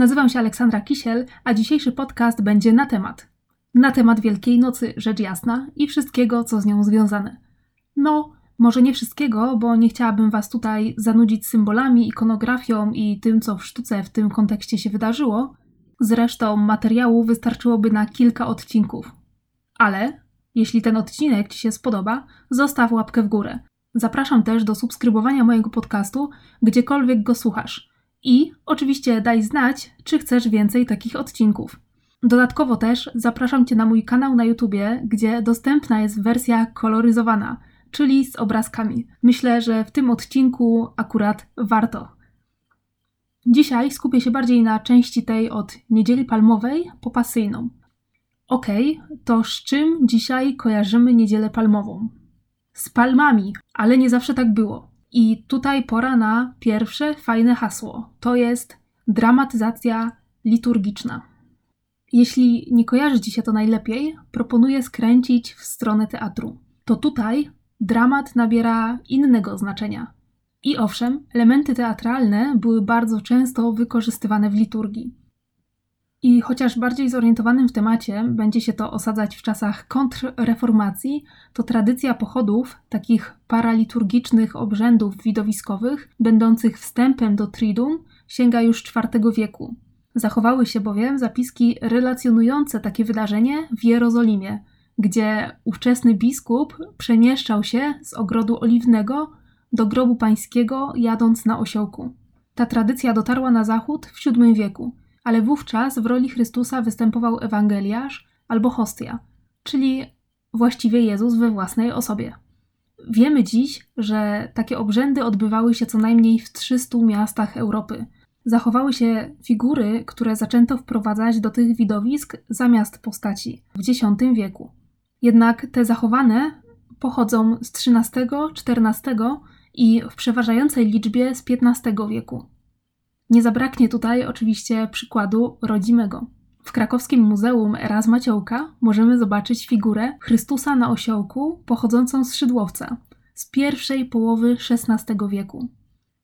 nazywam się Aleksandra Kisiel, a dzisiejszy podcast będzie na temat. Na temat Wielkiej Nocy, rzecz jasna, i wszystkiego, co z nią związane. No, może nie wszystkiego, bo nie chciałabym Was tutaj zanudzić symbolami, ikonografią i tym, co w sztuce w tym kontekście się wydarzyło. Zresztą materiału wystarczyłoby na kilka odcinków. Ale jeśli ten odcinek Ci się spodoba, zostaw łapkę w górę. Zapraszam też do subskrybowania mojego podcastu, gdziekolwiek go słuchasz. I oczywiście daj znać, czy chcesz więcej takich odcinków. Dodatkowo też zapraszam Cię na mój kanał na YouTubie, gdzie dostępna jest wersja koloryzowana, czyli z obrazkami. Myślę, że w tym odcinku akurat warto. Dzisiaj skupię się bardziej na części tej od niedzieli palmowej po pasyjną. Ok, to z czym dzisiaj kojarzymy niedzielę palmową? Z palmami, ale nie zawsze tak było. I tutaj pora na pierwsze fajne hasło. To jest dramatyzacja liturgiczna. Jeśli nie kojarzy Ci się to najlepiej, proponuję skręcić w stronę teatru. To tutaj dramat nabiera innego znaczenia. I owszem, elementy teatralne były bardzo często wykorzystywane w liturgii. I chociaż bardziej zorientowanym w temacie będzie się to osadzać w czasach kontrreformacji, to tradycja pochodów, takich paraliturgicznych obrzędów widowiskowych, będących wstępem do Triduum, sięga już IV wieku. Zachowały się bowiem zapiski relacjonujące takie wydarzenie w Jerozolimie, gdzie ówczesny biskup przemieszczał się z ogrodu oliwnego do grobu pańskiego, jadąc na osiołku. Ta tradycja dotarła na zachód w VII wieku ale wówczas w roli Chrystusa występował Ewangeliarz albo hostia, czyli właściwie Jezus we własnej osobie. Wiemy dziś, że takie obrzędy odbywały się co najmniej w 300 miastach Europy. Zachowały się figury, które zaczęto wprowadzać do tych widowisk zamiast postaci w X wieku. Jednak te zachowane pochodzą z XIII, XIV i w przeważającej liczbie z XV wieku. Nie zabraknie tutaj oczywiście przykładu rodzimego. W krakowskim Muzeum Erasma Ciołka możemy zobaczyć figurę Chrystusa na osiołku pochodzącą z Szydłowca z pierwszej połowy XVI wieku.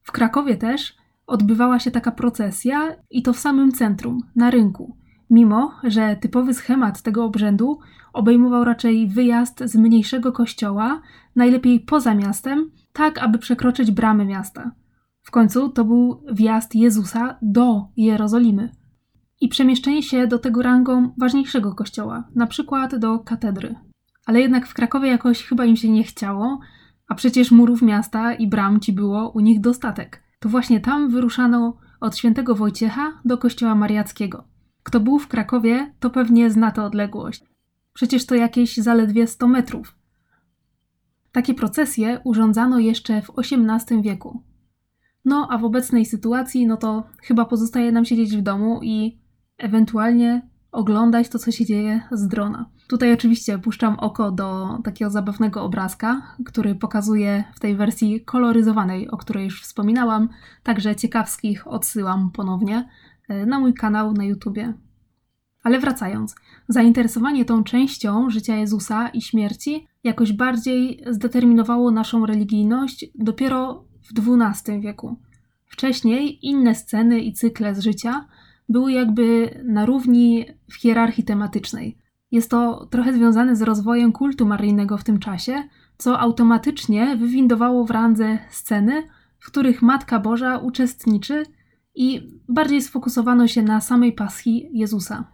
W Krakowie też odbywała się taka procesja i to w samym centrum, na rynku, mimo że typowy schemat tego obrzędu obejmował raczej wyjazd z mniejszego kościoła, najlepiej poza miastem, tak aby przekroczyć bramy miasta – w końcu to był wjazd Jezusa do Jerozolimy i przemieszczenie się do tego rangą ważniejszego kościoła, na przykład do katedry. Ale jednak w Krakowie jakoś chyba im się nie chciało, a przecież murów miasta i bram ci było u nich dostatek. To właśnie tam wyruszano od świętego Wojciecha do kościoła mariackiego. Kto był w Krakowie, to pewnie zna tę odległość. Przecież to jakieś zaledwie 100 metrów. Takie procesje urządzano jeszcze w XVIII wieku. No a w obecnej sytuacji, no to chyba pozostaje nam siedzieć w domu i ewentualnie oglądać to, co się dzieje z drona. Tutaj oczywiście puszczam oko do takiego zabawnego obrazka, który pokazuje w tej wersji koloryzowanej, o której już wspominałam, także ciekawskich odsyłam ponownie e, na mój kanał na YouTubie. Ale wracając, zainteresowanie tą częścią życia Jezusa i śmierci jakoś bardziej zdeterminowało naszą religijność dopiero w XII wieku. Wcześniej inne sceny i cykle z życia były jakby na równi w hierarchii tematycznej. Jest to trochę związane z rozwojem kultu maryjnego w tym czasie, co automatycznie wywindowało w randze sceny, w których Matka Boża uczestniczy i bardziej sfokusowano się na samej pasji Jezusa.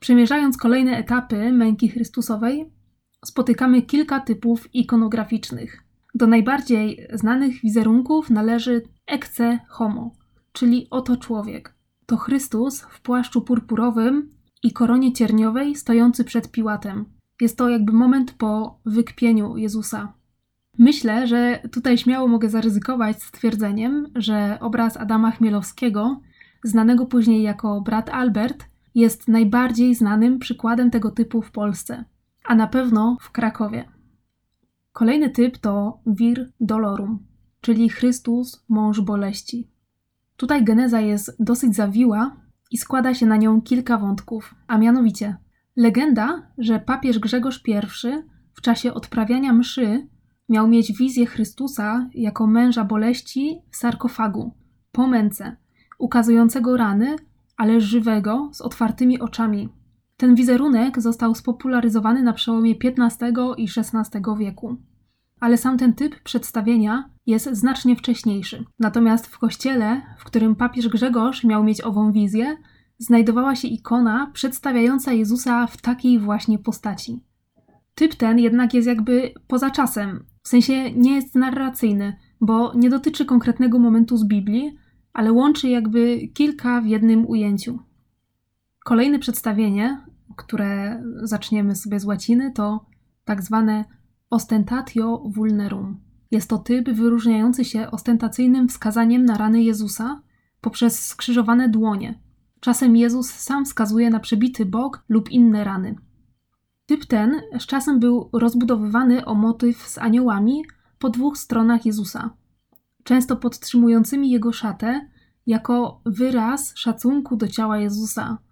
Przemierzając kolejne etapy męki Chrystusowej, spotykamy kilka typów ikonograficznych. Do najbardziej znanych wizerunków należy Ecce Homo, czyli oto człowiek. To Chrystus w płaszczu purpurowym i koronie cierniowej stojący przed Piłatem. Jest to jakby moment po wykpieniu Jezusa. Myślę, że tutaj śmiało mogę zaryzykować stwierdzeniem, że obraz Adama Chmielowskiego, znanego później jako brat Albert, jest najbardziej znanym przykładem tego typu w Polsce, a na pewno w Krakowie. Kolejny typ to Vir Dolorum, czyli Chrystus, mąż boleści. Tutaj geneza jest dosyć zawiła i składa się na nią kilka wątków, a mianowicie legenda, że papież Grzegorz I w czasie odprawiania mszy miał mieć wizję Chrystusa jako męża boleści w sarkofagu, po męce, ukazującego rany, ale żywego, z otwartymi oczami. Ten wizerunek został spopularyzowany na przełomie XV i XVI wieku. Ale sam ten typ przedstawienia jest znacznie wcześniejszy. Natomiast w kościele, w którym papież Grzegorz miał mieć ową wizję, znajdowała się ikona przedstawiająca Jezusa w takiej właśnie postaci. Typ ten jednak jest jakby poza czasem, w sensie nie jest narracyjny, bo nie dotyczy konkretnego momentu z Biblii, ale łączy jakby kilka w jednym ujęciu. Kolejne przedstawienie, które zaczniemy sobie z łaciny, to tak zwane ostentatio vulnerum. Jest to typ wyróżniający się ostentacyjnym wskazaniem na rany Jezusa poprzez skrzyżowane dłonie. Czasem Jezus sam wskazuje na przebity bok lub inne rany. Typ ten z czasem był rozbudowywany o motyw z aniołami po dwóch stronach Jezusa, często podtrzymującymi jego szatę jako wyraz szacunku do ciała Jezusa.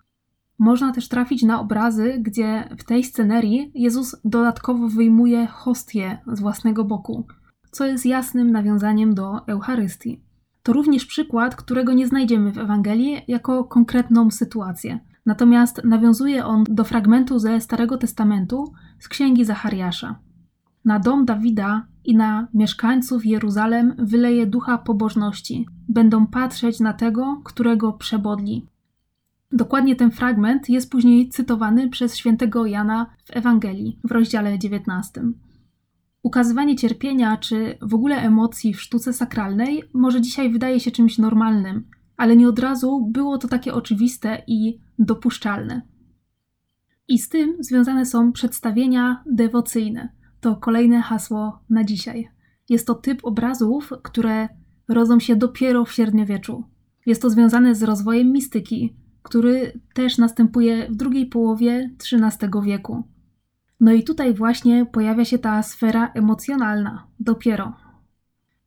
Można też trafić na obrazy, gdzie w tej scenerii Jezus dodatkowo wyjmuje hostię z własnego boku, co jest jasnym nawiązaniem do Eucharystii. To również przykład, którego nie znajdziemy w Ewangelii jako konkretną sytuację. Natomiast nawiązuje on do fragmentu ze Starego Testamentu z księgi Zachariasza. Na dom Dawida i na mieszkańców Jeruzalem wyleje ducha pobożności. Będą patrzeć na tego, którego przebodli. Dokładnie ten fragment jest później cytowany przez świętego Jana w Ewangelii w rozdziale 19. Ukazywanie cierpienia czy w ogóle emocji w sztuce sakralnej może dzisiaj wydaje się czymś normalnym, ale nie od razu było to takie oczywiste i dopuszczalne. I z tym związane są przedstawienia dewocyjne. To kolejne hasło na dzisiaj. Jest to typ obrazów, które rodzą się dopiero w średniowieczu. Jest to związane z rozwojem mistyki, który też następuje w drugiej połowie XIII wieku. No i tutaj właśnie pojawia się ta sfera emocjonalna, dopiero.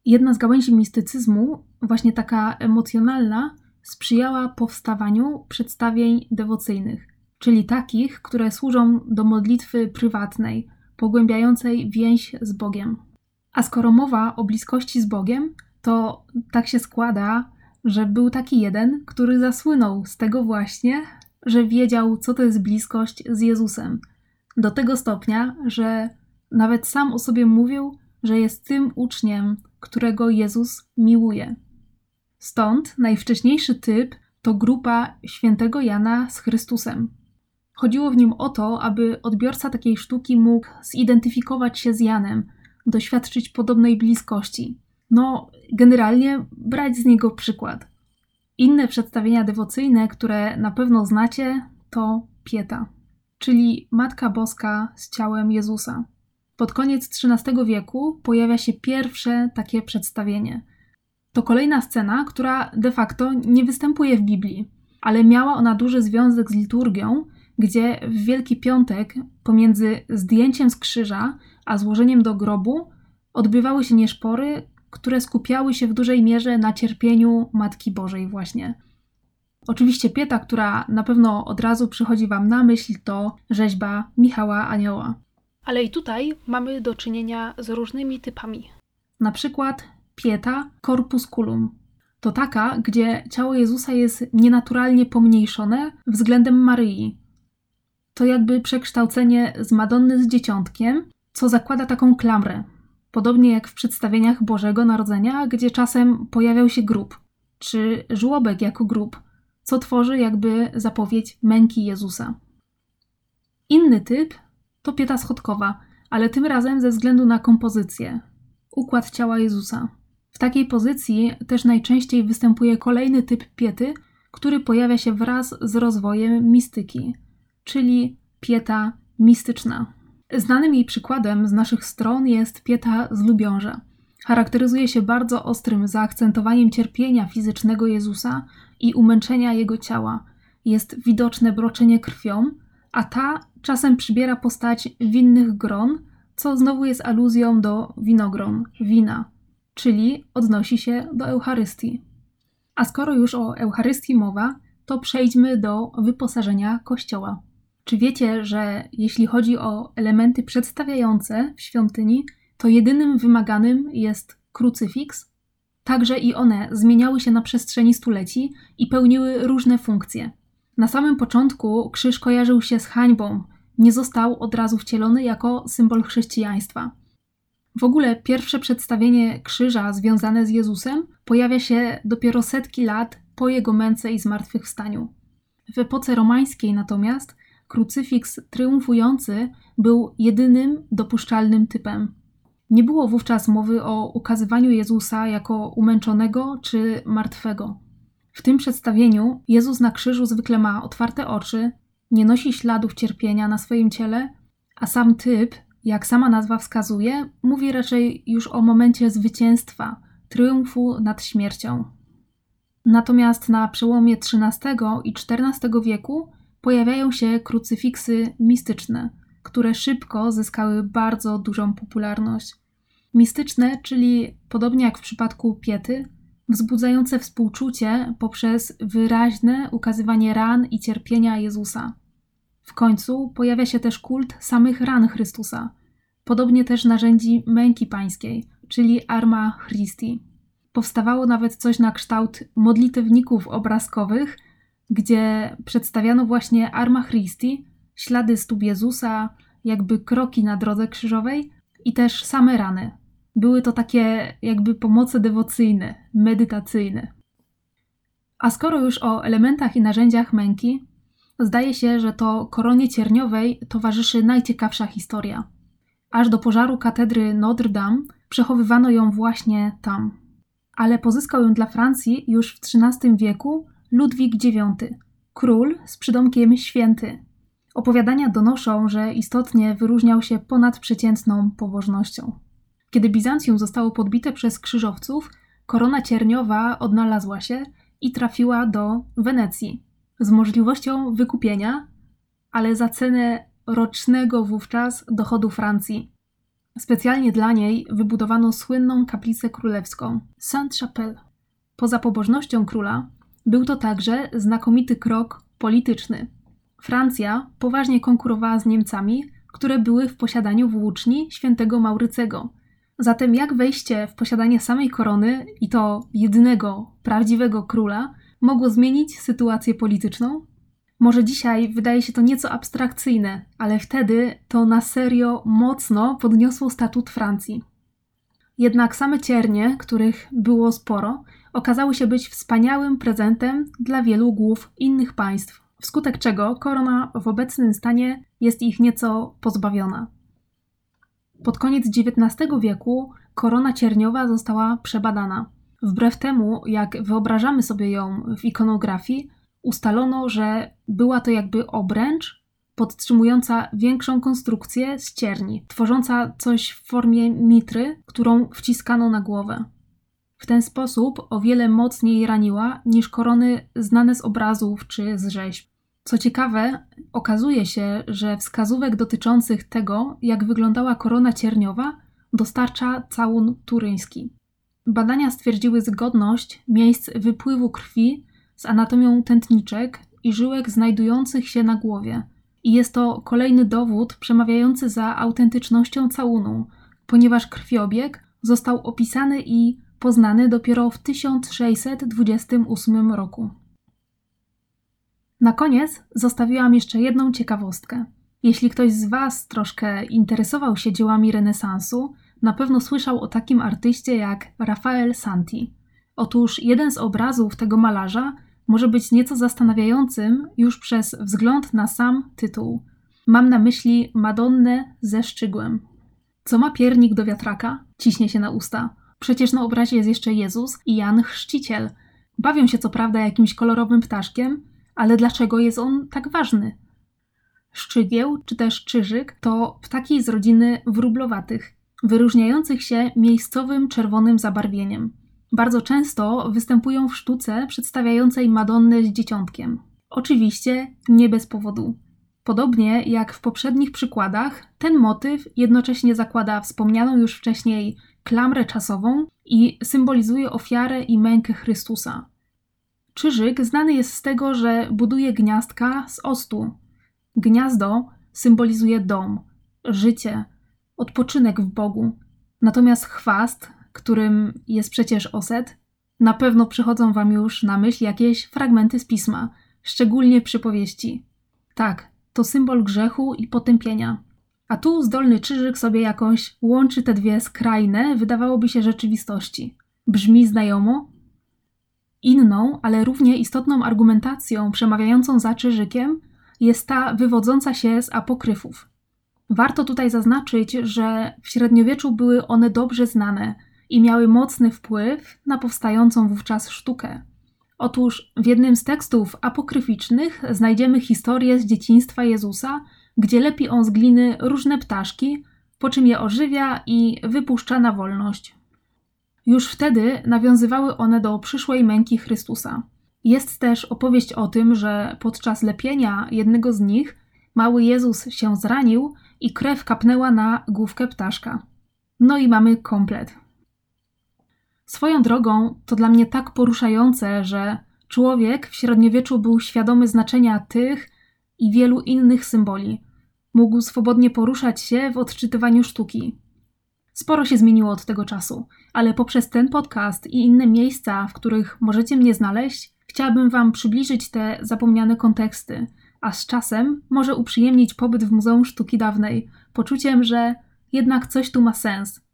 Jedna z gałęzi mistycyzmu, właśnie taka emocjonalna, sprzyjała powstawaniu przedstawień dewocyjnych, czyli takich, które służą do modlitwy prywatnej, pogłębiającej więź z Bogiem. A skoro mowa o bliskości z Bogiem, to tak się składa, że był taki jeden, który zasłynął z tego właśnie, że wiedział, co to jest bliskość z Jezusem. Do tego stopnia, że nawet sam o sobie mówił, że jest tym uczniem, którego Jezus miłuje. Stąd najwcześniejszy typ to grupa świętego Jana z Chrystusem. Chodziło w nim o to, aby odbiorca takiej sztuki mógł zidentyfikować się z Janem, doświadczyć podobnej bliskości. No, generalnie brać z niego przykład. Inne przedstawienia dewocyjne, które na pewno znacie, to Pieta, czyli Matka Boska z ciałem Jezusa. Pod koniec XIII wieku pojawia się pierwsze takie przedstawienie. To kolejna scena, która de facto nie występuje w Biblii, ale miała ona duży związek z liturgią, gdzie w Wielki Piątek pomiędzy zdjęciem z krzyża a złożeniem do grobu odbywały się nieszpory, które skupiały się w dużej mierze na cierpieniu Matki Bożej właśnie. Oczywiście pieta, która na pewno od razu przychodzi Wam na myśl, to rzeźba Michała Anioła. Ale i tutaj mamy do czynienia z różnymi typami. Na przykład pieta corpusculum. To taka, gdzie ciało Jezusa jest nienaturalnie pomniejszone względem Maryi. To jakby przekształcenie z Madonny z dzieciątkiem, co zakłada taką klamrę, podobnie jak w przedstawieniach Bożego Narodzenia, gdzie czasem pojawiał się grób. czy żłobek jako grób, co tworzy jakby zapowiedź męki Jezusa. Inny typ to pieta schodkowa, ale tym razem ze względu na kompozycję, układ ciała Jezusa. W takiej pozycji też najczęściej występuje kolejny typ piety, który pojawia się wraz z rozwojem mistyki, czyli pieta mistyczna. Znanym jej przykładem z naszych stron jest pieta z Lubiąża. Charakteryzuje się bardzo ostrym zaakcentowaniem cierpienia fizycznego Jezusa i umęczenia jego ciała. Jest widoczne broczenie krwią, a ta czasem przybiera postać winnych gron, co znowu jest aluzją do winogron, wina, czyli odnosi się do Eucharystii. A skoro już o Eucharystii mowa, to przejdźmy do wyposażenia Kościoła. Czy wiecie, że jeśli chodzi o elementy przedstawiające w świątyni, to jedynym wymaganym jest krucyfiks? Także i one zmieniały się na przestrzeni stuleci i pełniły różne funkcje. Na samym początku krzyż kojarzył się z hańbą, nie został od razu wcielony jako symbol chrześcijaństwa. W ogóle pierwsze przedstawienie krzyża związane z Jezusem pojawia się dopiero setki lat po jego męce i zmartwychwstaniu. W epoce romańskiej natomiast krucyfiks triumfujący był jedynym dopuszczalnym typem. Nie było wówczas mowy o ukazywaniu Jezusa jako umęczonego czy martwego. W tym przedstawieniu Jezus na krzyżu zwykle ma otwarte oczy, nie nosi śladów cierpienia na swoim ciele, a sam typ, jak sama nazwa wskazuje, mówi raczej już o momencie zwycięstwa, triumfu nad śmiercią. Natomiast na przełomie XIII i XIV wieku pojawiają się krucyfiksy mistyczne, które szybko zyskały bardzo dużą popularność. Mistyczne, czyli podobnie jak w przypadku piety, wzbudzające współczucie poprzez wyraźne ukazywanie ran i cierpienia Jezusa. W końcu pojawia się też kult samych ran Chrystusa, podobnie też narzędzi męki pańskiej, czyli Arma Christi. Powstawało nawet coś na kształt modlitewników obrazkowych, gdzie przedstawiano właśnie Arma Christi, ślady stóp Jezusa, jakby kroki na drodze krzyżowej i też same rany, były to takie jakby pomoce dewocyjne, medytacyjne. A skoro już o elementach i narzędziach męki, zdaje się, że to koronie cierniowej towarzyszy najciekawsza historia. Aż do pożaru katedry Notre Dame przechowywano ją właśnie tam. Ale pozyskał ją dla Francji już w XIII wieku Ludwik IX, król z przydomkiem święty. Opowiadania donoszą, że istotnie wyróżniał się ponad przeciętną pobożnością. Kiedy Bizancjum zostało podbite przez krzyżowców, korona cierniowa odnalazła się i trafiła do Wenecji z możliwością wykupienia, ale za cenę rocznego wówczas dochodu Francji. Specjalnie dla niej wybudowano słynną kaplicę królewską Sainte-Chapelle. Poza pobożnością króla był to także znakomity krok polityczny. Francja poważnie konkurowała z Niemcami, które były w posiadaniu włóczni świętego Maurycego, Zatem jak wejście w posiadanie samej korony i to jedynego prawdziwego króla mogło zmienić sytuację polityczną? Może dzisiaj wydaje się to nieco abstrakcyjne, ale wtedy to na serio mocno podniosło statut Francji. Jednak same ciernie, których było sporo, okazały się być wspaniałym prezentem dla wielu głów innych państw, wskutek czego korona w obecnym stanie jest ich nieco pozbawiona. Pod koniec XIX wieku korona cierniowa została przebadana. Wbrew temu, jak wyobrażamy sobie ją w ikonografii, ustalono, że była to jakby obręcz podtrzymująca większą konstrukcję z cierni, tworząca coś w formie mitry, którą wciskano na głowę. W ten sposób o wiele mocniej raniła niż korony znane z obrazów czy z rzeźb. Co ciekawe, okazuje się, że wskazówek dotyczących tego, jak wyglądała korona cierniowa, dostarcza całun turyński. Badania stwierdziły zgodność miejsc wypływu krwi z anatomią tętniczek i żyłek znajdujących się na głowie. I jest to kolejny dowód przemawiający za autentycznością całunu, ponieważ krwiobieg został opisany i poznany dopiero w 1628 roku. Na koniec zostawiłam jeszcze jedną ciekawostkę. Jeśli ktoś z Was troszkę interesował się dziełami renesansu, na pewno słyszał o takim artyście jak Rafael Santi. Otóż jeden z obrazów tego malarza może być nieco zastanawiającym już przez wzgląd na sam tytuł. Mam na myśli Madonnę ze szczygłem. Co ma piernik do wiatraka? Ciśnie się na usta. Przecież na obrazie jest jeszcze Jezus i Jan Chrzciciel. Bawią się co prawda jakimś kolorowym ptaszkiem, ale dlaczego jest on tak ważny? Szczygieł czy też czyżyk to ptaki z rodziny wróblowatych, wyróżniających się miejscowym czerwonym zabarwieniem. Bardzo często występują w sztuce przedstawiającej Madonnę z dzieciątkiem. Oczywiście nie bez powodu. Podobnie jak w poprzednich przykładach, ten motyw jednocześnie zakłada wspomnianą już wcześniej klamrę czasową i symbolizuje ofiarę i mękę Chrystusa. Czyżyk znany jest z tego, że buduje gniazdka z ostu. Gniazdo symbolizuje dom, życie, odpoczynek w Bogu. Natomiast chwast, którym jest przecież oset, na pewno przychodzą Wam już na myśl jakieś fragmenty z pisma, szczególnie przypowieści. Tak, to symbol grzechu i potępienia. A tu zdolny czyżyk sobie jakoś łączy te dwie skrajne, wydawałoby się, rzeczywistości. Brzmi znajomo? Inną, ale równie istotną argumentacją przemawiającą za czyżykiem jest ta wywodząca się z apokryfów. Warto tutaj zaznaczyć, że w średniowieczu były one dobrze znane i miały mocny wpływ na powstającą wówczas sztukę. Otóż w jednym z tekstów apokryficznych znajdziemy historię z dzieciństwa Jezusa, gdzie lepi on z gliny różne ptaszki, po czym je ożywia i wypuszcza na wolność. Już wtedy nawiązywały one do przyszłej męki Chrystusa. Jest też opowieść o tym, że podczas lepienia jednego z nich mały Jezus się zranił i krew kapnęła na główkę ptaszka. No i mamy komplet. Swoją drogą to dla mnie tak poruszające, że człowiek w średniowieczu był świadomy znaczenia tych i wielu innych symboli. Mógł swobodnie poruszać się w odczytywaniu sztuki. Sporo się zmieniło od tego czasu, ale poprzez ten podcast i inne miejsca, w których możecie mnie znaleźć, chciałabym Wam przybliżyć te zapomniane konteksty, a z czasem może uprzyjemnić pobyt w Muzeum Sztuki Dawnej poczuciem, że jednak coś tu ma sens,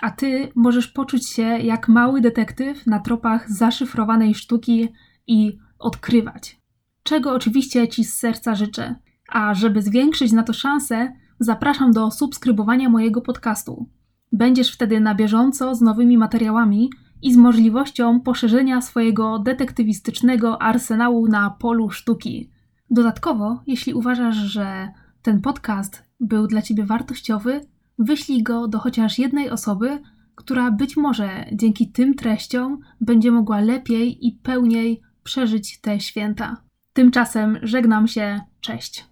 a ty możesz poczuć się jak mały detektyw na tropach zaszyfrowanej sztuki i odkrywać. Czego oczywiście ci z serca życzę. A żeby zwiększyć na to szanse, zapraszam do subskrybowania mojego podcastu. Będziesz wtedy na bieżąco z nowymi materiałami i z możliwością poszerzenia swojego detektywistycznego arsenału na polu sztuki. Dodatkowo, jeśli uważasz, że ten podcast był dla Ciebie wartościowy, wyślij go do chociaż jednej osoby, która być może dzięki tym treściom będzie mogła lepiej i pełniej przeżyć te święta. Tymczasem żegnam się, cześć.